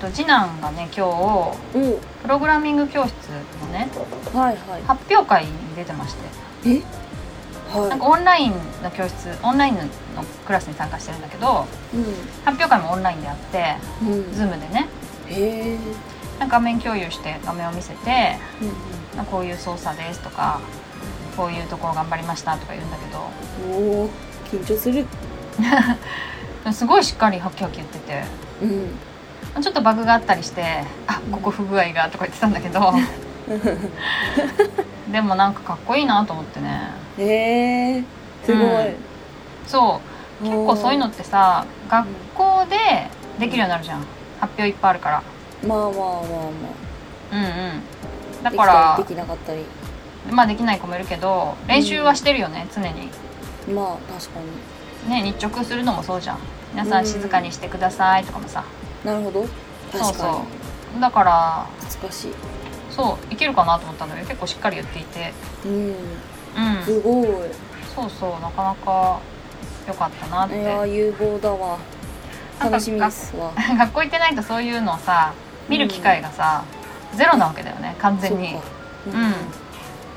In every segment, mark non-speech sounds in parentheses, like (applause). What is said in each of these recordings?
と次男がね今日お。プログラミング教室のねはいは発表会に出てまして。い。えなんはかオンラインの教室オンラインのクラスに参加してるんだけどいうん。発表会もオンラインであってうん。Zoom でね。へえ。なんか画面共有して画面を見せてうんまあこういう操作ですとかこういうところ頑張りましたとか言うんだけど。お緊張する。(laughs) すごいしっかりハキハキ言ってて。うんちょっとバグがあったりして「あここ不具合が」とか言ってたんだけど。(laughs) でもなんかかっこいいなと思ってね。へえすごい、うん。そう。結構そういうのってさ学校でできるようになるじゃん。発表いっぱいあるから。まあまあまあまうんうん。だあからできなかったり。まあできない子もいるけど練習はしてるよね、常に。まあ確かに。ね日直するのもそうじゃん。皆さん静かにしてくださいとかもさ、なるほど。確かにそう。そうだから難しい。そういけるかなと思ったんだけど結構しっかり言っていて。うん。うん。すごい。そうそうなかなか良かったなって。いや有望だわ。なんか楽しみですわ。(laughs) 学校行ってないとそういうのをさ見る機会がさ、ゼロなわけだよね完全に。そうか。うん。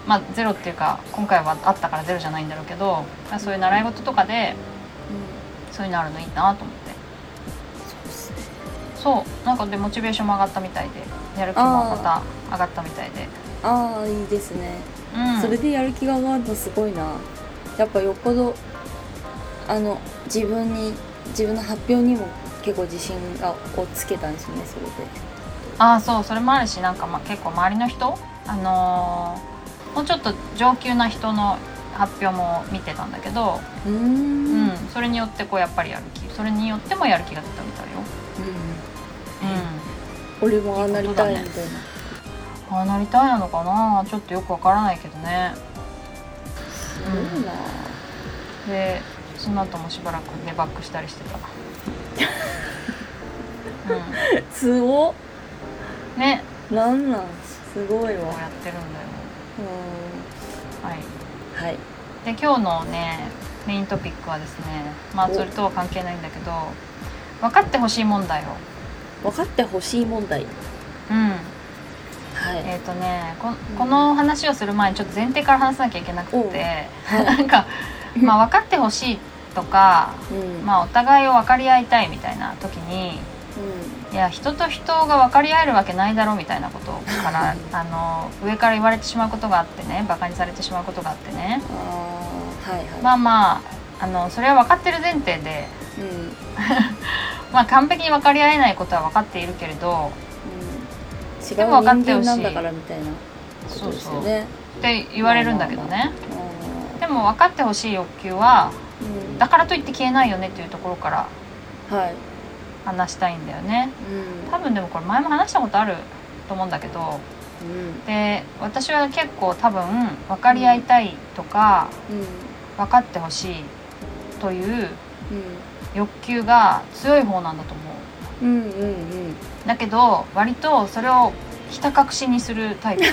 まあゼロっていうか今回はあったからゼロじゃないんだろうけどそういう習い事とかでうん。そういうのあるのいいなと思ってそうなんかでモチベーションも上がったみたいでやる気もまた上がったみたいで。ああいいですね、うん。それでやる気が上がるのすごいな。やっぱよっぽどあの自分に自分の発表にも結構自信がをつけたんですよねそれで。ああそうそれもあるしなんかまあ結構周りの人あのーもうちょっと上級な人の発表も見てたんだけど、うん。それによってこうやっぱりやる気それによってもやる気が出たみたいよ。うん俺もああなりたいみたいな。ああなりたいなのかな？ちょっとよくわからないけどね。すごいな、でその後もしばらく寝バックしたりしてた。う (laughs) すごね。なんなん？すごいわ。やってるんだよ。うはい。んはい。で今日のねメイントピックはですねまあお。それとは関係ないんだけど分かってほしい問題を分かってほしい問題。うん。はい、えっ、とねここの話をする前にちょっと前提から話さなきゃいけなくてはい。(laughs) なんか、まあ、分かってほしいとか、うん。まあ、お互いを分かり合いたいみたいな時にいや人と人が分かり合えるわけないだろみたいなことからあの上から言われてしまうことがあってねバカにされてしまうことがあってね。ああはいはい、まあまああのそれは分かってる前提で、うんうん (laughs) まあ、完璧に分かり合えないことは分かっているけれど違うでも分かってほしい人間なんだからみたいなことですよね。って言われるんだけどね。あでも分かってほしい欲求はーうん。だからといって消えないよねっていうところからはい、話したいんだよね。うん。多分でもこれ前も話したことあると思うんだけどうん。で私は結構多分分かり合いたいとかうん。分かってほしいといううん欲求が強い方なんだと思う。うんうんうん。だけど割とそれをひた隠しにするタイプ。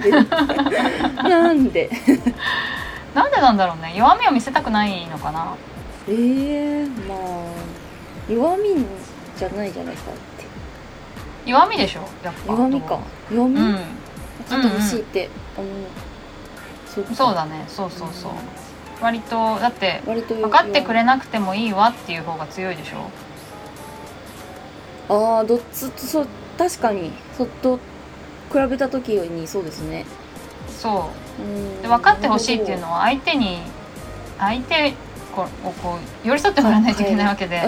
で？(laughs) なんで？なんでなんだろうね。弱みを見せたくないのかな。ええまあ弱みじゃないじゃないかって。弱みでしょ？やっぱ。弱みか。弱み、うん。分かってほしいって思う、そうか。そうだね。そうそうそう割とだって分かってくれなくてもいいわっていう方が強いでしょ？ああどっちとそう確かに。そっと比べた時にそうですね。そう。うん。で分かってほしいっていうのは相手に相手をこう寄り添ってもらわないといけないわけで。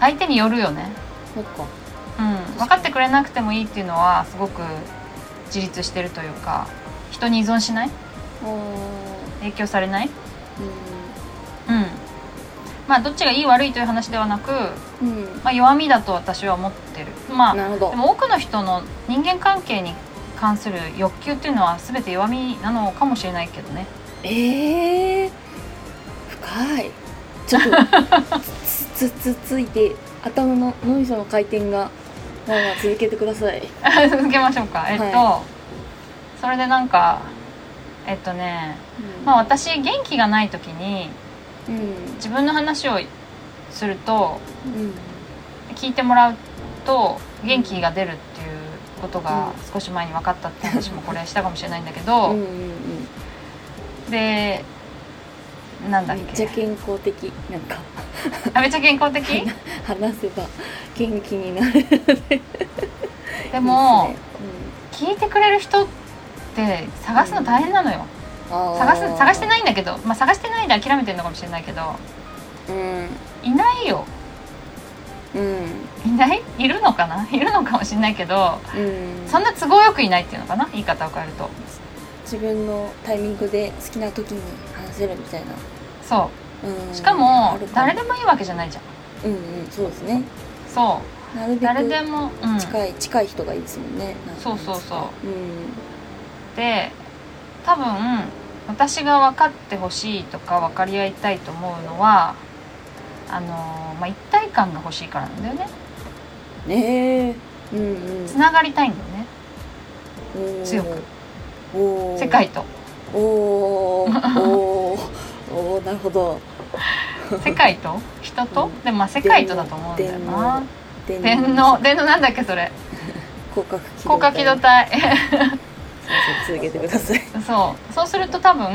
相手によるよね、そっか。うん、分かってくれなくてもいいっていうのはすごく自立してるというか人に依存しない？あー影響されない？うん。うん。まあどっちがいい悪いという話ではなく、うん。まあ、弱みだと私は思ってる。まあなるほど。でも多くの人の人間関係に関する欲求っていうのは全て弱みなのかもしれないけどね。えー、深い。ちょっと (laughs) つつつついて頭の脳みその回転がまあまあ続けてください。(laughs) 続けましょうか。えっと、はそれでなんかえっとねまあ私元気がない時にうん。自分の話をするとうん。聞いてもらうと元気が出るっていうことが少し前に分かったって話もこれしたかもしれないんだけうん。ど、うんうん。でなんだっめっちゃけ健康的なんか。あめっちゃ健康的？(laughs) 話せば元気になるでもですね。聞いてくれる人って探すの大変なのよ、うん、探す探していないんだけど、まあ、探してないで諦めてるのかもしれないけどうん。いないよ。うん。いない？いるのかな？いるのかもしれないけどうん。そんな都合よくいないっていうのかな？言い方を変えると。自分のタイミングで好きな時に話せるみたいな、そう。ん、うしかも誰でもいいわけじゃないじゃん。うんうんそうですね。そなるべう誰でくも、うん、近い、近い人がいいですもんね。そうそうそう。うん。で多分私が分かってほしいとか分かり合いたいと思うのはあのまあ、一体感が欲しいからなんだよね。ねえ。うんつながりたいんだよね。うん。強く。世界と。おー。おー。おー。なるほど。世界と？人と、うん。でもまあ世界とだと思うんだよな。電電脳電脳なんだっけそれ。(laughs) 広角機動隊続けてください。そう。そうすると多分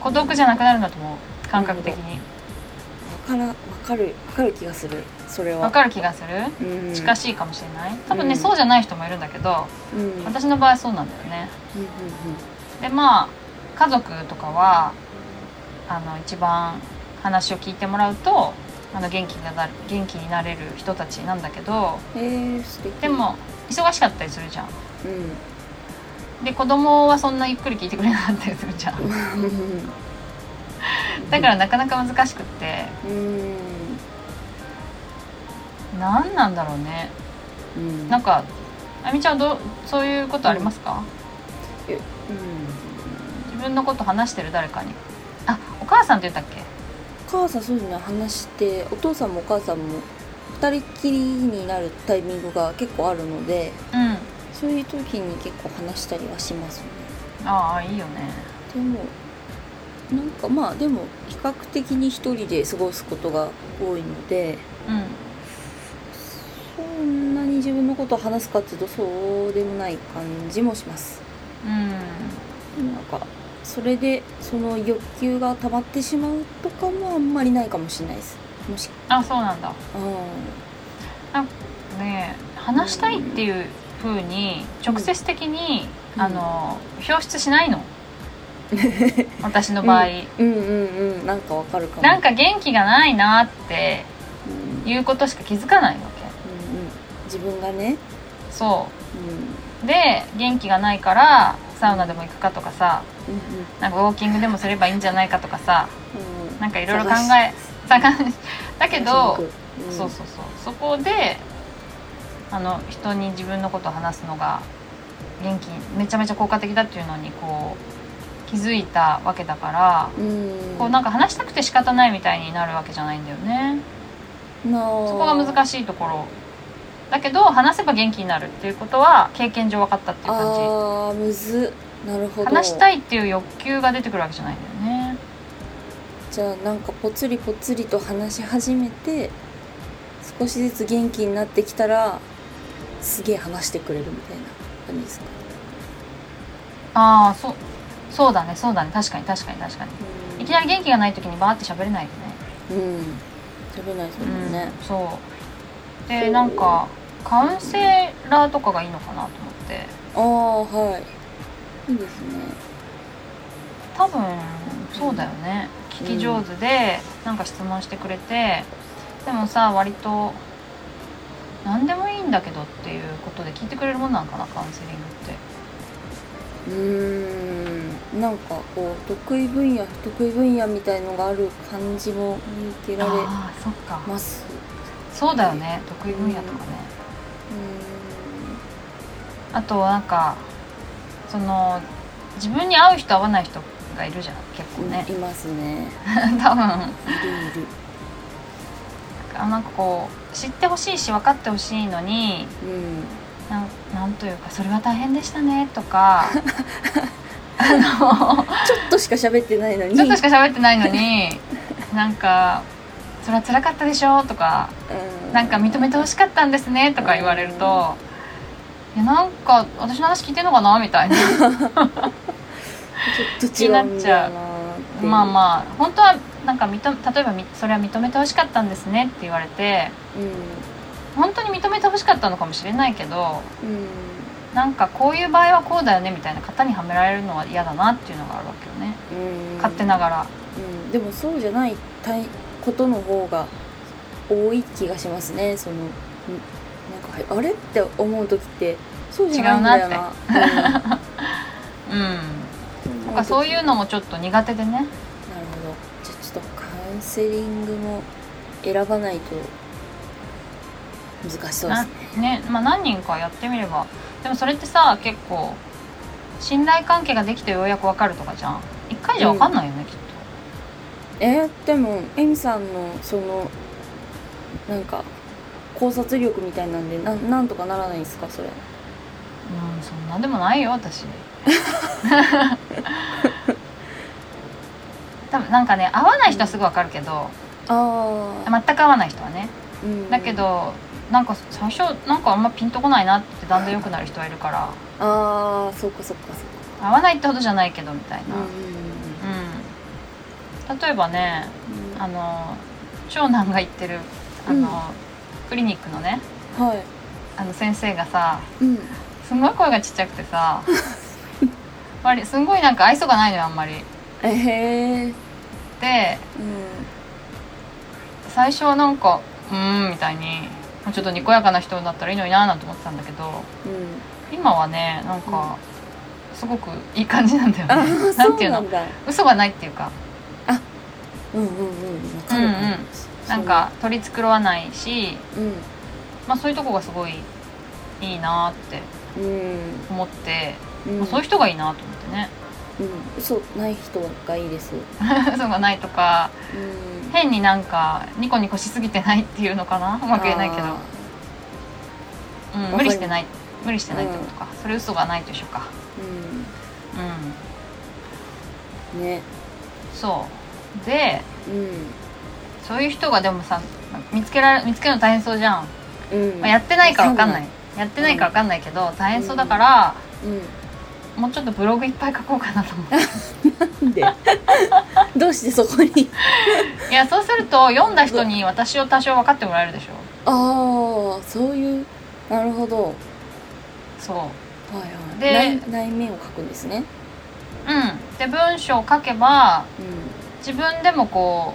孤独じゃなくなるんだと思う。感覚的に。わからわかるわかる気がする。それは。分かる気がする。うん。近しいかもしれない。多分ね、うんそうじゃない人もいるんだけどうん。うんうん私の場合はそうなんだよね。うんでまあ家族とかはあの一番話を聞いてもらうとあの元気になる元気になれる人たちなんだけどえ素敵。でも忙しかったりするじゃん。うんで子供はそんなゆっくり聞いてくれなかったりするじゃん。だからなかなか難しくって。うん。何なんだろうね。うん。なんかあみちゃんどうそういうことありますか、うん。自分のこと話してる誰かに。あお母さんって言ったっけ？お母さんそうですね話してお父さんもお母さんも二人っきりになるタイミングが結構あるのでうんそういう時に結構話したりはしますね。ああいいよね。でもなんかまあでも比較的に一人で過ごすことが多いのでうん。そんなに自分のことを話すかっていうとそうでもない感じもします。うん。でもなんかそれでその欲求が溜まってしまうとかもあんまりないかもしれないです。もしあそうなんだ。あねえ話したいっていう風に直接的に、うん。あの表出しないの。(laughs) 私の場合、うんうんうんなんかわかるかも。なんか元気がないなってうん。うんいうことしか気づかないわけ。うん自分がね。そう。うで元気がないからサウナでも行くかとかさ。んうん。なんかウォーキングでもすればいいんじゃないかとかさ。うん。うんなんかいろいろ考え探し。だけど、うん。そうそうそう。そこであの人に自分のことを話すのが元気めちゃめちゃ効果的だっていうのにこう気づいたわけだから、うん。こうなんか話したくて仕方ないみたいになるわけじゃないんだよね。そそこが難しいところ。だけど話せば元気になるっていうことは経験上分かったっていう感じ。あーむず。っなるほど。話したいいっていう欲求が出てくるわけじゃないんだよね。じゃあなんかぽつりぽつりと話し始めて少しずつ元気になってきたらすげえ話してくれるみたいな感じですか？ああそうそうだねそうだね。確かに確かに確かに。いきなり元気がない時にバーって喋れないよね。うん。喋れないですもんね、うん、そう。でなんかカウンセラーとかがいいのかなと思って。ああはい。いいですね。多分そうだよね。聞き上手でなんか質問してくれてでもさ割と何でもいいんだけどっていうことで聞いてくれるもんなんかなカウンセリングって。うーんなんかこう得意分野不得意分野みたいのがある感じも見受けられます。そうだよね得意分野とかね。うあとなんかその自分に合う人合わない人がいるじゃん結構ね。いますね。(laughs) 多分。いるいるあなんかこう知ってほしいし分かってほしいのにうん。なんなんというか「それは大変でしたね」とか。(laughs) あのちょっとしか喋ってないのに。ちょっとしか喋ってないのになんか「それは辛かったでしょ」とか。うん「なんか認めてほしかったんですね」とか言われると「いやなんか私の話聞いてんのかな?」みたいな。(laughs) ちょっと違うんだよなまあまあ本当はなんか認め例えばみ「それは認めてほしかったんですね」って言われて本当に認めてほしかったのかもしれないけどうん。うんなんかこういう場合はこうだよねみたいな型にはめられるのは嫌だなっていうのがあるわけよね。うん。勝手ながら。うん、でもそうじゃないたいことの方が多い気がしますね。そのんなんかあれって思う時ってそうじゃないんだよな。うん。(laughs) うん。なんかそういうのもちょっと苦手でねンセリングも選ばないと難しそうですなねねまあ何人かやってみれば。でもそれってさ結構信頼関係ができてようやく分かるとかじゃん。一回じゃ分かんないよね、きっえーでもエミさんのそのなんか考察力みたいなんでなんなんとかならないんですかそれ。とうんそんなでもないよ私 (laughs) 多分なんかね合わない人はすぐ分かるけど全く合わない人はね。うん。だけどなんか最初なんかあんまピンとこないなってだんだん良くなる人はいるから。ああそっかそっかそっか。合わないってほどじゃないけどみたいな、うんうん例えばねうん。あの長男が行ってるあの、うん。クリニックのねうんはい。あの先生がさうん。すんごい声がちっちゃくてさ (laughs) すんごいなんか愛想がないのよあんまり。えへえでうん。最初はなんかうーんみたいにちょっとにこやかな人だったらいいのにななんて思ってたんだけどうん。今はねなんかすごくいい感じなんだよね、あーなんていうの？嘘がないっていうか。うんうんうんわかるうんうん。なんか取り繕わないし、そううん。まあ、そういうとこがすごいいいなってうん。思って、うん。まあそういう人がいいなと思ってねうん嘘ない人がいいです。(laughs) 嘘がないとかうん。変になんかニコニコしすぎてないっていうのかな？うまく言えないけど、あうん、無理してない。無理してないってことか、それ嘘がないと一緒か。ーうん。うん。ね。そう。でうん。そういう人がでもさ見つけられ見つけるの大変そうじゃん、うん。まあ、やってないから分かんない。やってないから分かんないけど、大変そうだから、うんもうちょっとブログいっぱい書こうかなと思って。なんで？どうしてそこに？(laughs) いやそうすると読んだ人に私を多少分かってもらえるでしょ。ああそういう？なるほど。そう。はいはい。で内内面を書くんですね。うん。で文章を書けばう自分でもこ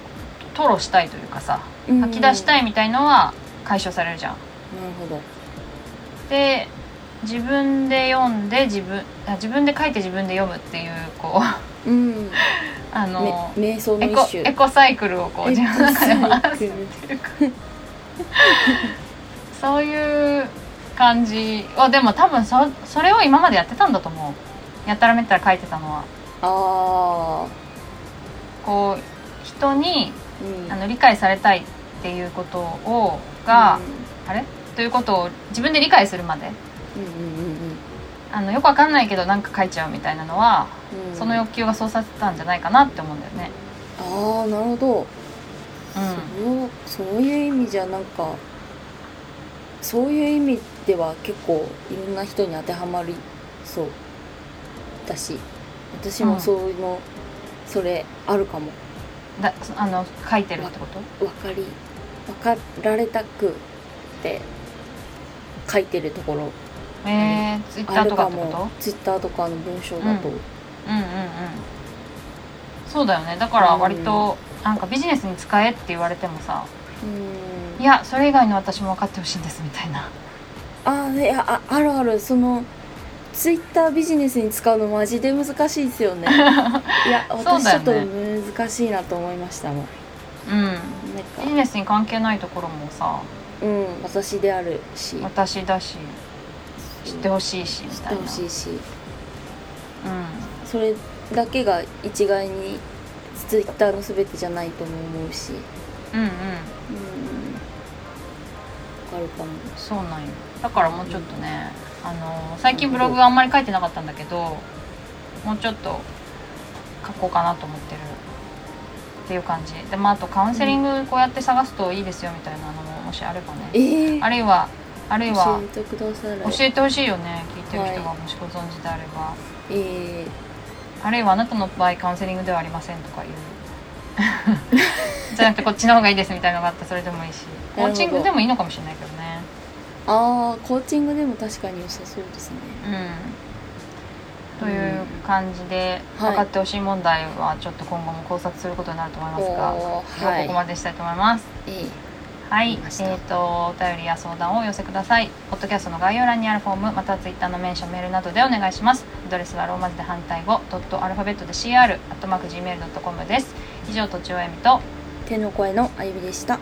う吐露したいというかさん。吐き出したいいみたいのは解消されるじゃん。なるほど。で自分で読んで自分あ自分で書いて自分で読むっていうこううん。(laughs) あのめ瞑想のエコ一種。エコサイクルをこう自分の中で回すていう。か (laughs) そういう感じ。をでも多分そそれを今までやってたんだと思う。やったらめったら書いてたのは。ああこう人にうん。あの理解されたいっていうことをが、あれ？ということを自分で理解するまで。うんうんうんあのよくわかんないけどなんか書いちゃうみたいなのは、うんその欲求がそうさせたんじゃないかなって思うんだよね。ああなるほどうんそうそういう意味じゃなんかそういう意味では結構いろんな人に当てはまりそうだし私もそういうの、それあるかもだあの書いてるってこと分かり分かられたくって書いてるところえー、ツイッターとかツイッターとかの文章だと、うんうんうんそうだよね。だから割と、なんかビジネスに使えって言われてもさうん。いやそれ以外の私も分かってほしいんですみたいな。あいやああるある。そのツイッタービジネスに使うのマジで難しいですよね。(laughs) いや私ちょっとね難しいなと思いましたもん。うんビジネスに関係ないところもさうん私であるし。私だし知ってほしいしみ知ってたいなほしいし。それだけが一概にツイッターの全てじゃないとも思うし。うんうん。うん。うんわかるかもそうなんよ。だからもうちょっとね、あの最近ブログあんまり書いてなかったんだけどもうちょっと書こうかなと思ってる。っていう感じ。でまああとカウンセリングこうやって探すといいですよみたいなのももしあればね。えー、あるいはあるいは教えてください。教えてほしいよね聞いてる人がもしご存知であれば、えあるいはあなたの場合カウンセリングではありませんとかいう。じゃなくてこっちの方がいいですみたいなのがあったらそれでもいいし。(laughs) コーチングでもいいのかもしれないけどね。ー、ああコーチングでも確かに良さそうですね。うん。という感じで、はい。分かってほしい問題はちょっと今後も考察することになると思いますが、今日はここまでしたいと思います。えーはい、えわかりましたー、とお便りや相談をお寄せください。ポッドキャストの概要欄にあるフォーム、またはツイッターのメンション、メールなどでお願いします。アドレスはローマ字で反対語、ドットアルファベットで CR、アットマーク Gmail.com です。以上、とちおえみと、手の声のあゆみでした